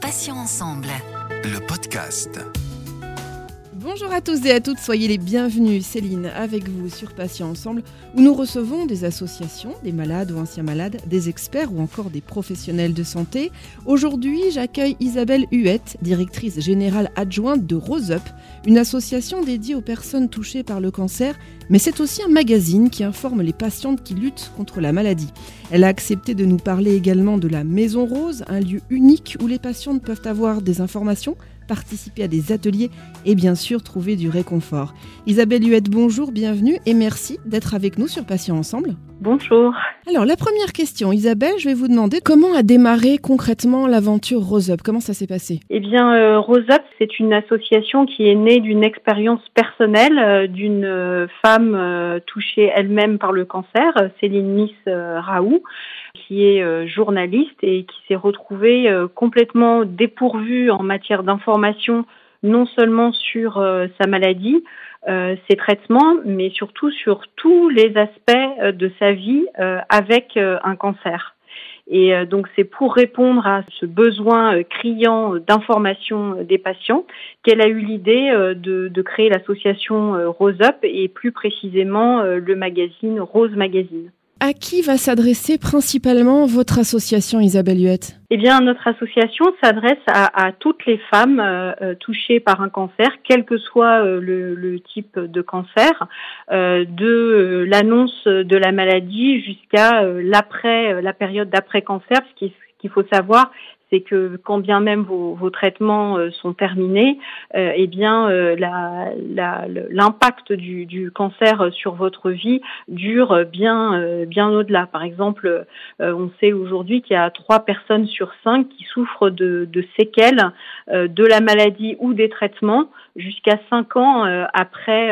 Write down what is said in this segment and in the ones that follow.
Patients ensemble. Le podcast. Bonjour à tous et à toutes, soyez les bienvenus. Céline avec vous sur Patients Ensemble, où nous recevons des associations, des malades ou anciens malades, des experts ou encore des professionnels de santé. Aujourd'hui, j'accueille Isabelle Huette, directrice générale adjointe de Rose Up, une association dédiée aux personnes touchées par le cancer, mais c'est aussi un magazine qui informe les patientes qui luttent contre la maladie. Elle a accepté de nous parler également de la Maison Rose, un lieu unique où les patientes peuvent avoir des informations participer à des ateliers et bien sûr trouver du réconfort. Isabelle Huette, bonjour, bienvenue et merci d'être avec nous sur Patients Ensemble. Bonjour. Alors la première question, Isabelle, je vais vous demander comment a démarré concrètement l'aventure Rose Up? Comment ça s'est passé? Eh bien, euh, Rose Up, c'est une association qui est née d'une expérience personnelle euh, d'une euh, femme euh, touchée elle-même par le cancer, Céline Miss Raoult, qui est journaliste et qui s'est retrouvée complètement dépourvue en matière d'information, non seulement sur sa maladie, euh, ses traitements, mais surtout sur tous les aspects euh, de sa vie euh, avec euh, un cancer. Et euh, donc c'est pour répondre à ce besoin euh, criant d'information euh, des patients qu'elle a eu l'idée euh, de, de créer l'association euh, Rose Up et plus précisément euh, le magazine Rose Magazine. À qui va s'adresser principalement votre association Isabelle Huette? Eh bien, notre association s'adresse à, toutes les femmes euh, euh, touchées par un cancer, quel que soit euh, le, type de cancer, de l'annonce de la maladie jusqu'à l'après, la période d'après cancer. Ce qui- qu'il faut savoir, c'est que quand bien même vos, traitements euh, sont terminés, euh, eh bien, euh, l'impact du, cancer sur votre vie dure bien, bien au-delà. Par exemple, on sait aujourd'hui qu'il y a trois personnes sur cinq qui souffrent de, séquelles de la maladie ou des traitements jusqu'à cinq ans après,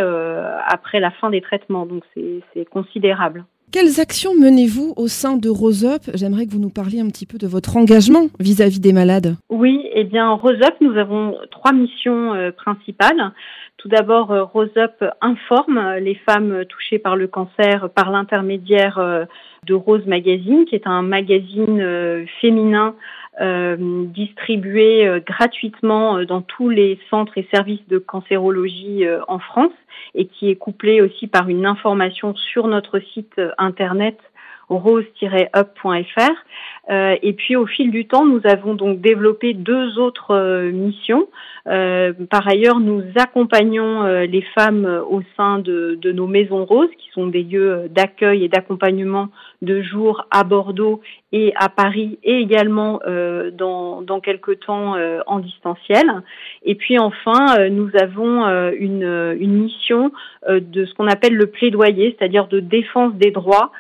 après la fin des traitements. Donc c'est considérable. Quelles actions menez-vous au sein de Rose Up J'aimerais que vous nous parliez un petit peu de votre engagement vis-à-vis des malades. Oui, eh bien, Rose Up, nous avons trois missions euh, principales. Tout d'abord, euh, Rose Up informe les femmes touchées par le cancer par l'intermédiaire euh, de Rose Magazine, qui est un magazine féminin distribué euh, gratuitement euh, dans tous les centres et services de cancérologie euh, en France et qui est couplé aussi par une information sur notre site euh, internet rose-up.fr. Euh, et puis au fil du temps, nous avons donc développé deux autres euh, missions. Euh, par ailleurs, nous accompagnons les femmes au sein de, nos maisons roses, qui sont des lieux d'accueil et d'accompagnement de jour à Bordeaux et à Paris, et également dans, dans quelques temps en distanciel. Et puis enfin, nous avons une, une mission de ce qu'on appelle le plaidoyer, c'est-à-dire de défense des droits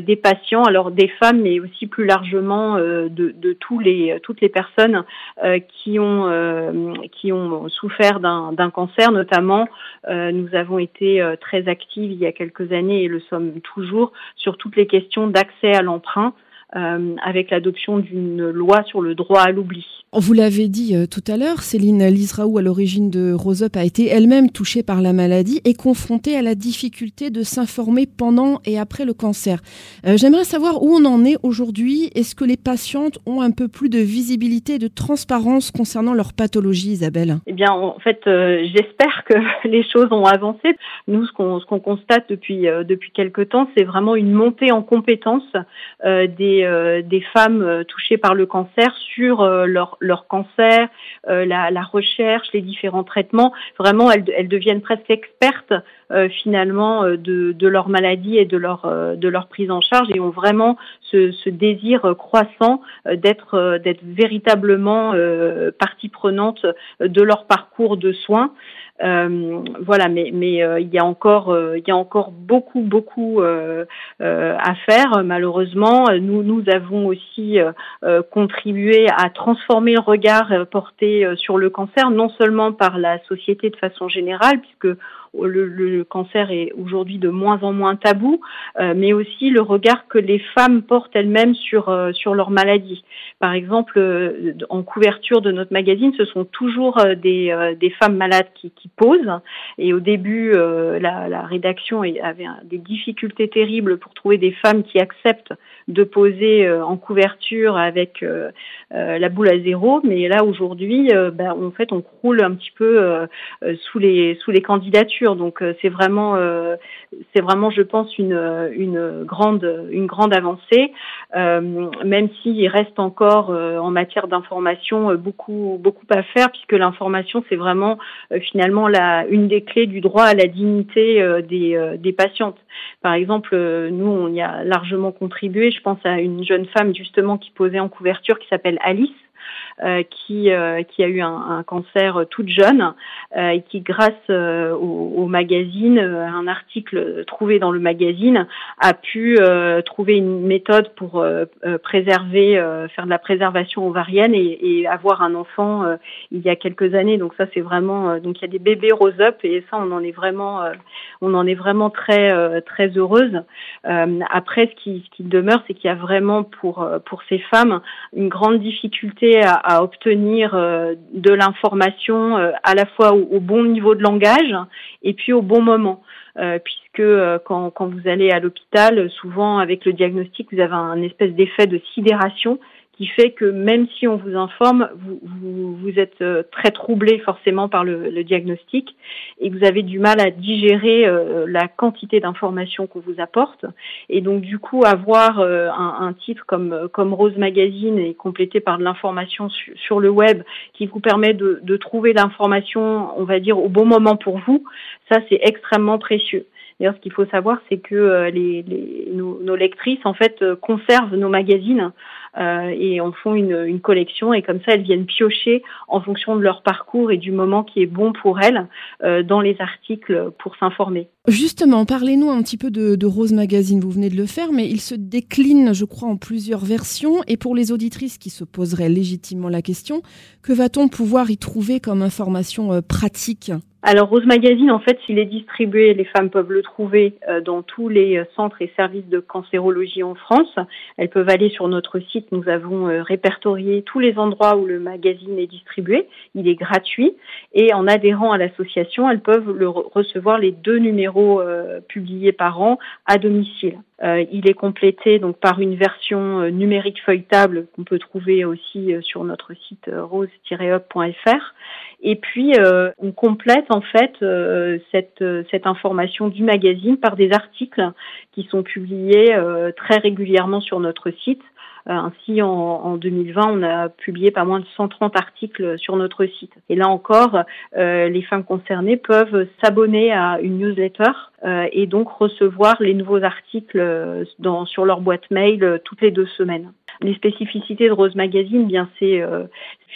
des patients, alors des femmes, mais aussi plus largement euh, de, de tous les, toutes les personnes euh, qui, ont, euh, qui ont souffert d'un cancer, notamment. euh, nous avons été euh, très actives il y a quelques années et le sommes toujours sur toutes les questions d'accès à l'emprunt. euh, avec l'adoption d'une loi sur le droit à l'oubli. Vous l'avez dit euh, tout à l'heure, Céline Lisraou, à l'origine de Rose Up, a été elle-même touchée par la maladie et confrontée à la difficulté de s'informer pendant et après le cancer. Euh, J'aimerais savoir où on en est aujourd'hui. Est-ce que les patientes ont un peu plus de visibilité et de transparence concernant leur pathologie, Isabelle? Eh bien, en fait, euh, j'espère que les choses ont avancé. Nous, ce qu'on constate depuis euh, depuis quelque temps, c'est vraiment une montée en compétences des des femmes touchées par le cancer sur leur leur cancer, euh, la, la recherche, les différents traitements. Vraiment, elles, elles deviennent presque expertes euh, finalement euh, de, de leur maladie et de leur euh, de leur prise en charge et ont vraiment ce, ce désir euh, croissant d'être d'être véritablement partie prenante de leur parcours de soins. Euh, voilà, mais mais euh, il y a encore euh, il y a encore beaucoup beaucoup à faire. Malheureusement, nous nous avons aussi contribué à transformer le regard porté sur le cancer, non seulement par la société de façon générale, puisque le, cancer est aujourd'hui de moins en moins tabou, mais aussi le regard que les femmes portent elles-mêmes sur sur leur maladie. Par exemple, en couverture de notre magazine, ce sont toujours des, femmes malades qui, posent. Et au début, la rédaction avait des difficultés terribles pour trouver des femmes qui acceptent de poser euh, en couverture avec euh, euh, la boule à zéro, mais là aujourd'hui, ben, en fait, on croule un petit peu sous les sous les candidatures. Donc c'est vraiment c'est vraiment, je pense, une une grande une grande avancée, même s'il reste encore en matière d'information beaucoup beaucoup à faire, puisque l'information c'est vraiment finalement la une des clés du droit à la dignité des des patientes. Par exemple, nous on y a largement contribué. Je pense à une jeune femme justement qui posait en couverture qui s'appelle Alice euh, qui, euh, qui a eu un, un cancer toute jeune euh, et qui, grâce au, au, magazine, un article trouvé dans le magazine, a pu trouver une méthode pour préserver, faire de la préservation ovarienne et, et avoir un enfant il y a quelques années. Donc ça, c'est vraiment donc il y a des bébés rose up et ça, on en est vraiment, on en est vraiment très très heureuse. après, ce qui, ce qui demeure, c'est qu'il y a vraiment pour pour ces femmes une grande difficulté à obtenir euh, de l'information euh, à la fois au, bon niveau de langage et puis au bon moment. Euh, puisque quand, quand vous allez à l'hôpital, souvent avec le diagnostic, vous avez un espèce d'effet de sidération qui fait que même si on vous informe, vous, vous, vous êtes euh, très troublé forcément par le, le, diagnostic et vous avez du mal à digérer euh, la quantité d'informations qu'on vous apporte. Et donc du coup, avoir euh, un, un, titre comme, comme Rose Magazine et complété par de l'information sur, le web qui vous permet de, de trouver l'information, on va dire, au bon moment pour vous, ça c'est extrêmement précieux. D'ailleurs, ce qu'il faut savoir, c'est que les, les, nos, nos, lectrices, en fait, conservent nos magazines euh, et en font une, collection et comme ça elles viennent piocher en fonction de leur parcours et du moment qui est bon pour elles euh, dans les articles pour s'informer. Justement, parlez-nous un petit peu de, de, Rose Magazine, vous venez de le faire, mais il se décline, je crois, en plusieurs versions. Et pour les auditrices qui se poseraient légitimement la question, que va-t-on pouvoir y trouver comme information euh, pratique? Alors Rose Magazine, en fait, s'il est distribué, les femmes peuvent le trouver euh, dans tous les euh, centres et services de cancérologie en France. Elles peuvent aller sur notre site. Nous avons euh, répertorié tous les endroits où le magazine est distribué. Il est gratuit et en adhérant à l'association, elles peuvent le recevoir les deux numéros publiés par an à domicile. Il est complété donc par une version numérique feuilletable qu'on peut trouver aussi sur notre site rose-up.fr et puis, euh, on complète en fait euh, cette, information du magazine par des articles qui sont publiés euh, très régulièrement sur notre site. Ainsi, en, en, 2020, on a publié pas moins de 130 articles sur notre site. Et là encore, les femmes concernées peuvent s'abonner à une newsletter et donc recevoir les nouveaux articles dans, sur leur boîte mail toutes les deux semaines. Les spécificités de Rose Magazine, bien c'est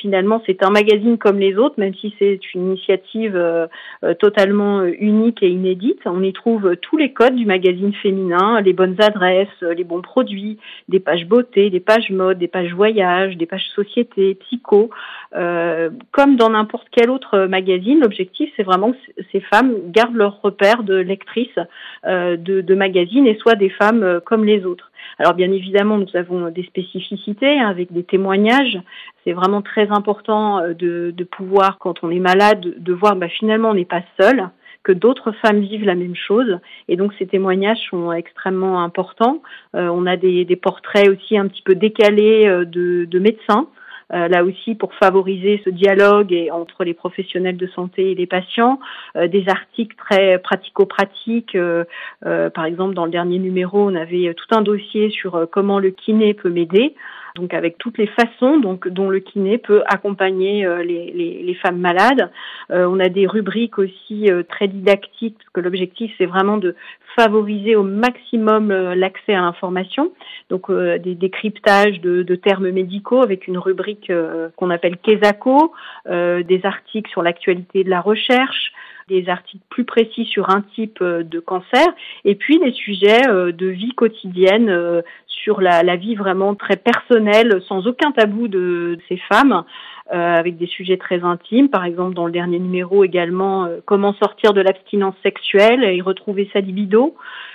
finalement c'est un magazine comme les autres, même si c'est une initiative euh, euh, totalement euh, unique et inédite. On y trouve tous les codes du magazine féminin, les bonnes adresses, les bons produits, des pages beauté, des pages mode, des pages voyage, des pages société, psycho. comme dans n'importe quel autre magazine, l'objectif c'est vraiment que ces femmes gardent leur repère de lectrices de, de magazines et soient des femmes comme les autres. Alors bien évidemment, nous avons des spécificités hein, avec des témoignages. C'est vraiment très important euh, de, pouvoir, quand on est malade, de voir bah, finalement on n'est pas seul que d'autres femmes vivent la même chose. Et donc ces témoignages sont extrêmement importants. Euh, on a des, portraits aussi un petit peu décalés euh, de, de médecins là aussi pour favoriser ce dialogue et, entre les professionnels de santé et les patients, euh, des articles très pratico-pratiques. Euh, par exemple, dans le dernier numéro, on avait tout un dossier sur comment le kiné peut m'aider donc avec toutes les façons dont le kiné peut accompagner euh, les, femmes malades. Euh, on a des rubriques aussi euh, très didactiques, parce que l'objectif c'est vraiment de favoriser au maximum l'accès à l'information, donc des décryptages de, de, termes médicaux avec une rubrique qu'on appelle Kesako, des articles sur l'actualité de la recherche, des articles plus précis sur un type de cancer, et puis des sujets de vie quotidienne sur la, la, vie vraiment très personnelle, sans aucun tabou de, ces femmes. Euh, avec des sujets très intimes, par exemple dans le dernier numéro également euh, comment sortir de l'abstinence sexuelle et retrouver sa libido,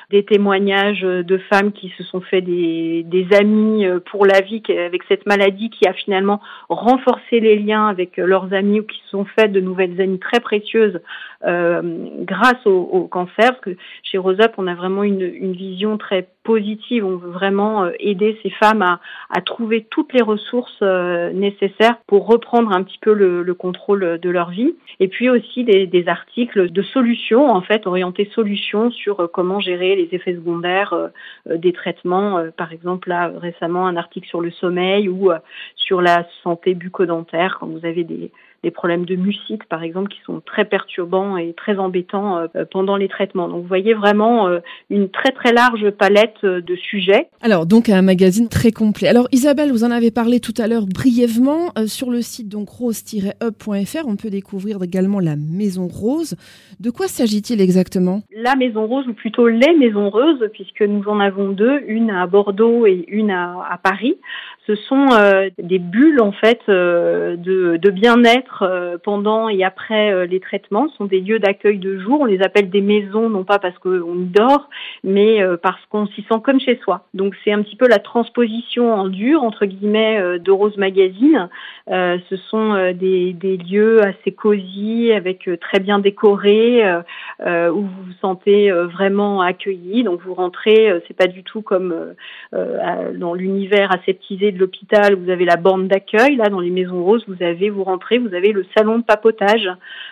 des témoignages de femmes qui se sont fait des, des amis euh, pour la vie avec cette maladie qui a finalement renforcé les liens avec leurs amis ou qui se sont fait de nouvelles amies très précieuses euh, grâce au, au, cancer. Parce que chez Roseup, on a vraiment une, une vision très positive. On veut vraiment euh, aider ces femmes à, à trouver toutes les ressources euh, nécessaires pour reprendre un petit peu le, le, contrôle de leur vie. Et puis aussi des, des, articles de solutions, en fait, orientés solutions sur comment gérer les effets secondaires des traitements. Par exemple, là, récemment, un article sur le sommeil ou sur la santé bucco-dentaire quand vous avez des des problèmes de mucite, par exemple, qui sont très perturbants et très embêtants euh, pendant les traitements. Donc, vous voyez vraiment euh, une très très large palette euh, de sujets. Alors, donc un magazine très complet. Alors, Isabelle, vous en avez parlé tout à l'heure brièvement sur le site donc rose-up.fr. On peut découvrir également la Maison Rose. De quoi s'agit-il exactement? La Maison Rose, ou plutôt les Maisons Roses, puisque nous en avons deux, une à Bordeaux et une à, à Paris ce sont euh, des bulles en fait euh, de, bien-être euh, pendant et après les traitements. Ce sont des lieux d'accueil de jour. On les appelle des maisons, non pas parce qu'on y dort, mais parce qu'on s'y sent comme chez soi. Donc c'est un petit peu la transposition en dur entre guillemets de Rose Magazine. ce sont des, des lieux assez cosy, avec très bien décorés, où vous vous sentez vraiment accueilli. Donc vous rentrez, c'est pas du tout comme dans l'univers aseptisé de l'hôpital, vous avez la borne d'accueil. Là, dans les maisons roses, vous avez, vous rentrez, vous avez le salon de papotage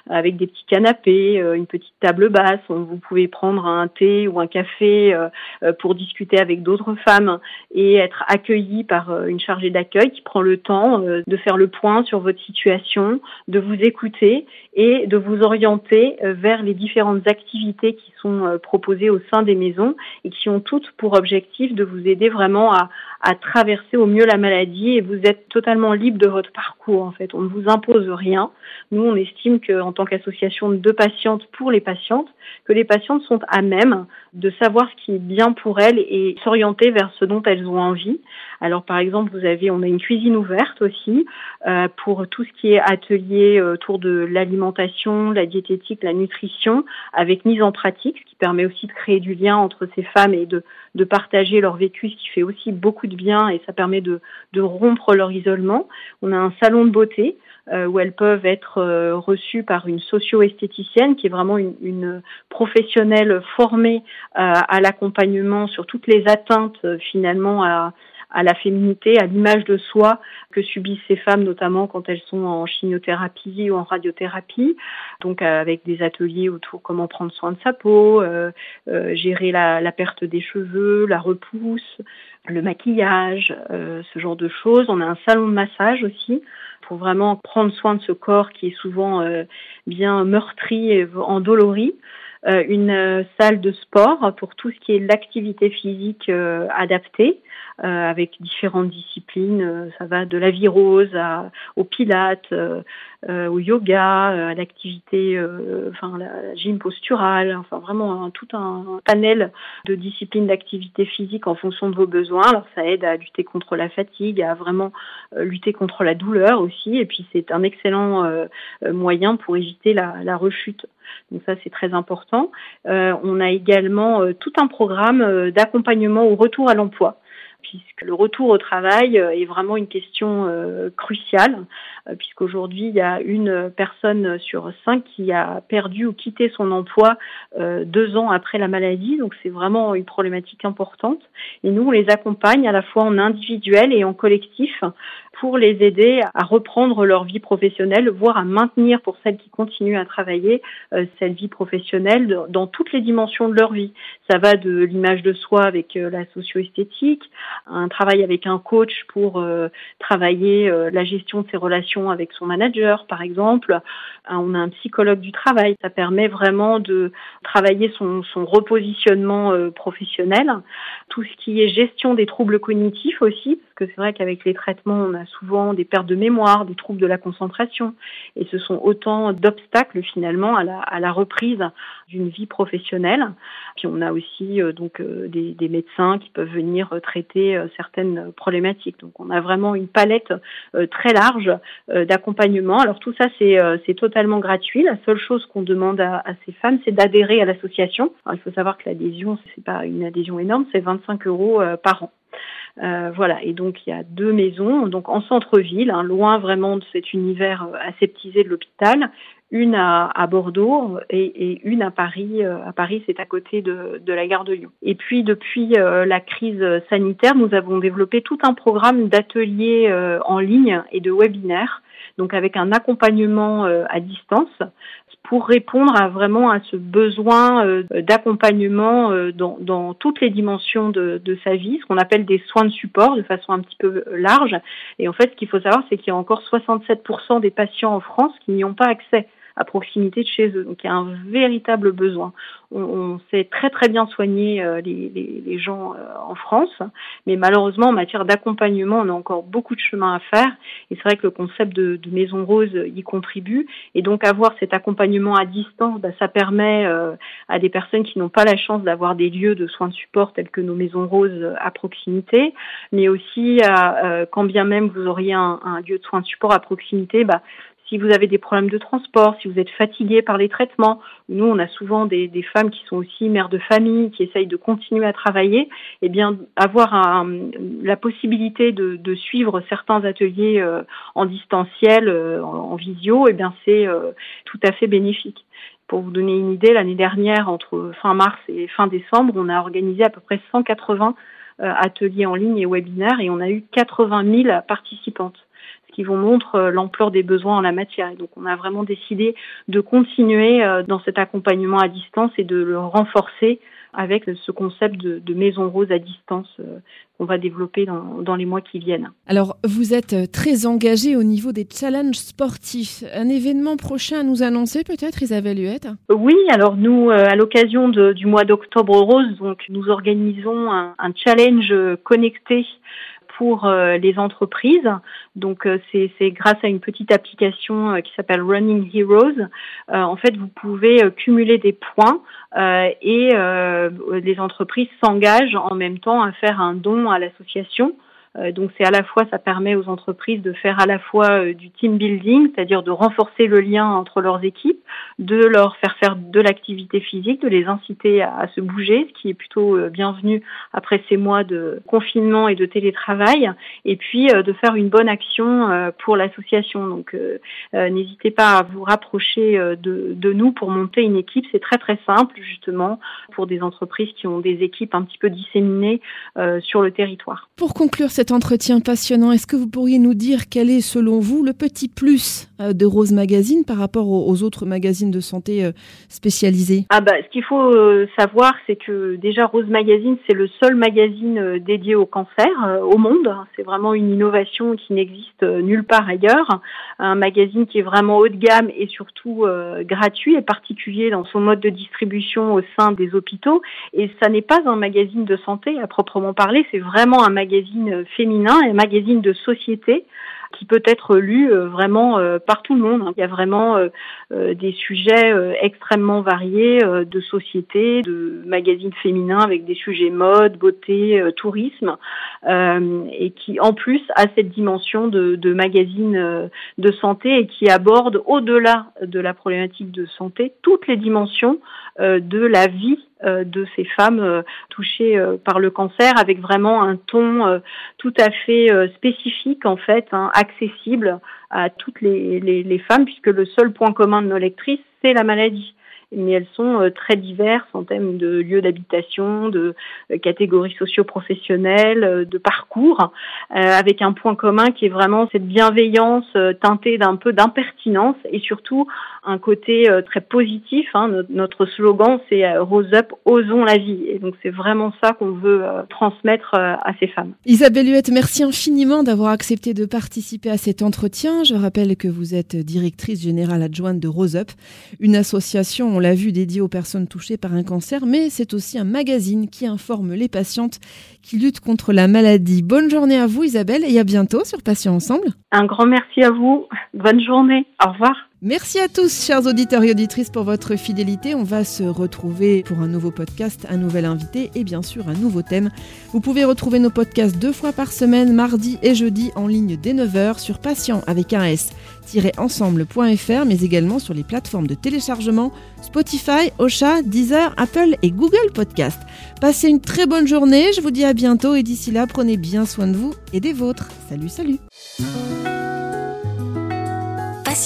avec des petits canapés, euh, une petite table basse. Vous pouvez prendre un thé ou un café euh, euh, pour discuter avec d'autres femmes et être accueilli par une chargée d'accueil qui prend le temps de faire le point sur votre situation, de vous écouter et de vous orienter vers les différentes activités qui sont proposées au sein des maisons et qui ont toutes pour objectif de vous aider vraiment à, à traverser au mieux la maladie et vous êtes totalement libre de votre parcours en fait. On ne vous impose rien. Nous, on estime qu'en tant qu'association de patientes pour les patientes, que les patientes sont à même de savoir ce qui est bien pour elles et s'orienter vers ce dont elles ont envie. Alors par exemple, vous avez, on a une cuisine ouverte aussi euh, pour tout ce qui est atelier euh, autour de l'alimentation, la diététique, la nutrition, avec mise en pratique, permet aussi de créer du lien entre ces femmes et de, de partager leur vécu, ce qui fait aussi beaucoup de bien et ça permet de, de rompre leur isolement. On a un salon de beauté euh, où elles peuvent être euh, reçues par une socio-esthéticienne qui est vraiment une, une professionnelle formée euh, à l'accompagnement sur toutes les atteintes finalement à, à la féminité, à l'image de soi que subissent ces femmes, notamment quand elles sont en chimiothérapie ou en radiothérapie. Donc avec des ateliers autour comment prendre soin de sa peau, euh, euh, gérer la, la, perte des cheveux, la repousse, le maquillage, euh, ce genre de choses. On a un salon de massage aussi pour vraiment prendre soin de ce corps qui est souvent bien meurtri et endolori. Euh, une euh, salle de sport pour tout ce qui est l'activité physique euh, adaptée, avec différentes disciplines. ça va de la virose à, au pilates, au yoga, à l'activité, enfin la gym posturale, enfin vraiment tout un panel de disciplines d'activité physique en fonction de vos besoins. Alors ça aide à lutter contre la fatigue, à vraiment lutter contre la douleur aussi, et puis c'est un excellent moyen pour éviter la, la rechute. Donc ça, c'est très important. Euh, on a également euh, tout un programme euh, d'accompagnement au retour à l'emploi puisque le retour au travail est vraiment une question cruciale, puisqu'aujourd'hui il y a une personne sur cinq qui a perdu ou quitté son emploi deux ans après la maladie, donc c'est vraiment une problématique importante. Et nous, on les accompagne à la fois en individuel et en collectif pour les aider à reprendre leur vie professionnelle, voire à maintenir pour celles qui continuent à travailler euh, cette vie professionnelle dans toutes les dimensions de leur vie. Ça va de l'image de soi avec euh, la socio-esthétique, un travail avec un coach pour euh, travailler la gestion de ses relations avec son manager, par exemple. On a un psychologue du travail. Ça permet vraiment de travailler son, son repositionnement professionnel. Tout ce qui est gestion des troubles cognitifs aussi, que c'est vrai qu'avec les traitements, on a souvent des pertes de mémoire, des troubles de la concentration, et ce sont autant d'obstacles finalement à la, reprise d'une vie professionnelle. Puis on a aussi euh, donc euh, des, médecins qui peuvent venir traiter certaines problématiques. Donc on a vraiment une palette très large d'accompagnement. Alors tout ça c'est c'est totalement gratuit. La seule chose qu'on demande à, à, ces femmes, c'est d'adhérer à l'association. Il faut savoir que l'adhésion c'est pas une adhésion énorme, c'est 25 euros par an. Euh, voilà, et donc il y a deux maisons, donc en centre-ville, hein, loin vraiment de cet univers euh, aseptisé de l'hôpital, une à, Bordeaux et, une à Paris. Euh, à Paris, c'est à côté de, la gare de Lyon. Et puis depuis la crise sanitaire, nous avons développé tout un programme d'ateliers en ligne et de webinaires, donc avec un accompagnement à distance pour répondre à vraiment à ce besoin euh, d'accompagnement euh, dans, toutes les dimensions de, de sa vie, ce qu'on appelle des soins de support de façon un petit peu large. Et en fait, ce qu'il faut savoir, c'est qu'il y a encore 67% des patients en France qui n'y ont pas accès à proximité de chez eux. Donc il y a un véritable besoin. On, sait très très bien soigner euh, les, gens euh, en France, mais malheureusement en matière d'accompagnement, on a encore beaucoup de chemin à faire. Et c'est vrai que le concept de, Maison Rose y contribue. Et donc avoir cet accompagnement à distance, bah, ça permet euh, à des personnes qui n'ont pas la chance d'avoir des lieux de soins de support tels que nos Maisons Roses à proximité, mais aussi quand bien même vous auriez un, un, lieu de soins de support à proximité, bah, si vous avez des problèmes de transport, si vous êtes fatigué par les traitements, nous on a souvent des, des, femmes qui sont aussi mères de famille, qui essayent de continuer à travailler, eh bien avoir un, la possibilité de, de, suivre certains ateliers euh, en distanciel, euh, en, visio, eh bien c'est euh, tout à fait bénéfique. Pour vous donner une idée, l'année dernière, entre fin mars et fin décembre, on a organisé à peu près 180 ateliers en ligne et webinaires et on a eu 80 000 participantes qui vous montre euh, l'ampleur des besoins en la matière. Et donc on a vraiment décidé de continuer euh, dans cet accompagnement à distance et de le renforcer avec ce concept de, de maison rose à distance euh, qu'on va développer dans, dans, les mois qui viennent. Alors, vous êtes très engagé au niveau des challenges sportifs. Un événement prochain à nous annoncer peut-être, Isabelle Huette Oui, alors nous, à l'occasion du mois d'octobre rose, donc nous organisons un, un challenge connecté pour euh, les entreprises. Donc euh, c'est grâce à une petite application euh, qui s'appelle Running Heroes. en fait, vous pouvez cumuler des points et les entreprises s'engagent en même temps à faire un don à l'association. Euh, donc c'est à la fois, ça permet aux entreprises de faire à la fois euh, du team building, c'est-à-dire de renforcer le lien entre leurs équipes, de leur faire faire de l'activité physique, de les inciter à, se bouger, ce qui est plutôt euh, bienvenu après ces mois de confinement et de télétravail, et puis de faire une bonne action pour l'association. Donc n'hésitez pas à vous rapprocher de, de nous pour monter une équipe. C'est très très simple justement pour des entreprises qui ont des équipes un petit peu disséminées sur le territoire. Pour conclure cette entretien passionnant. Est-ce que vous pourriez nous dire quel est, selon vous, le petit plus euh, de Rose Magazine par rapport aux autres magazines de santé euh, spécialisés? Ah bah, ce qu'il faut euh, savoir, c'est que déjà Rose Magazine, c'est le seul magazine dédié au cancer au monde. C'est vraiment une innovation qui n'existe nulle part ailleurs. Un magazine qui est vraiment haut de gamme et surtout gratuit et particulier dans son mode de distribution au sein des hôpitaux. Et ça n'est pas un magazine de santé à proprement parler, c'est vraiment un magazine féminin et magazine de société qui peut être lu euh, vraiment euh, par tout le monde. Il y a vraiment euh, des sujets extrêmement variés de société, de magazines féminins avec des sujets mode, beauté, tourisme, et qui en plus a cette dimension de, magazine de santé et qui aborde au-delà de la problématique de santé toutes les dimensions de la vie de ces femmes euh, touchées euh, par le cancer avec vraiment un ton tout à fait spécifique en fait, hein, accessible à toutes les, les, les femmes puisque le seul point commun de nos lectrices c'est la maladie mais elles sont euh, très diverses en termes de lieux d'habitation, de euh, catégories socio-professionnelles, euh, de parcours, avec un point commun qui est vraiment cette bienveillance teintée d'un peu d'impertinence et surtout un côté très positif. Hein. Notre slogan, c'est Rose Up, osons la vie. Et donc c'est vraiment ça qu'on veut transmettre à ces femmes. Isabelle Huette, merci infiniment d'avoir accepté de participer à cet entretien. Je rappelle que vous êtes directrice générale adjointe de Rose Up, une association on l'a vu, dédié aux personnes touchées par un cancer, mais c'est aussi un magazine qui informe les patientes qui luttent contre la maladie. Bonne journée à vous Isabelle et à bientôt sur Patients Ensemble. Un grand merci à vous. Bonne journée. Au revoir. Merci à tous, chers auditeurs et auditrices, pour votre fidélité. On va se retrouver pour un nouveau podcast, un nouvel invité et bien sûr un nouveau thème. Vous pouvez retrouver nos podcasts deux fois par semaine, mardi et jeudi, en ligne dès 9h sur patient avec un S-ensemble.fr, mais également sur les plateformes de téléchargement Spotify, Ocha, Deezer, Apple et Google Podcast. Passez une très bonne journée, je vous dis à bientôt et d'ici là, prenez bien soin de vous et des vôtres. Salut, salut.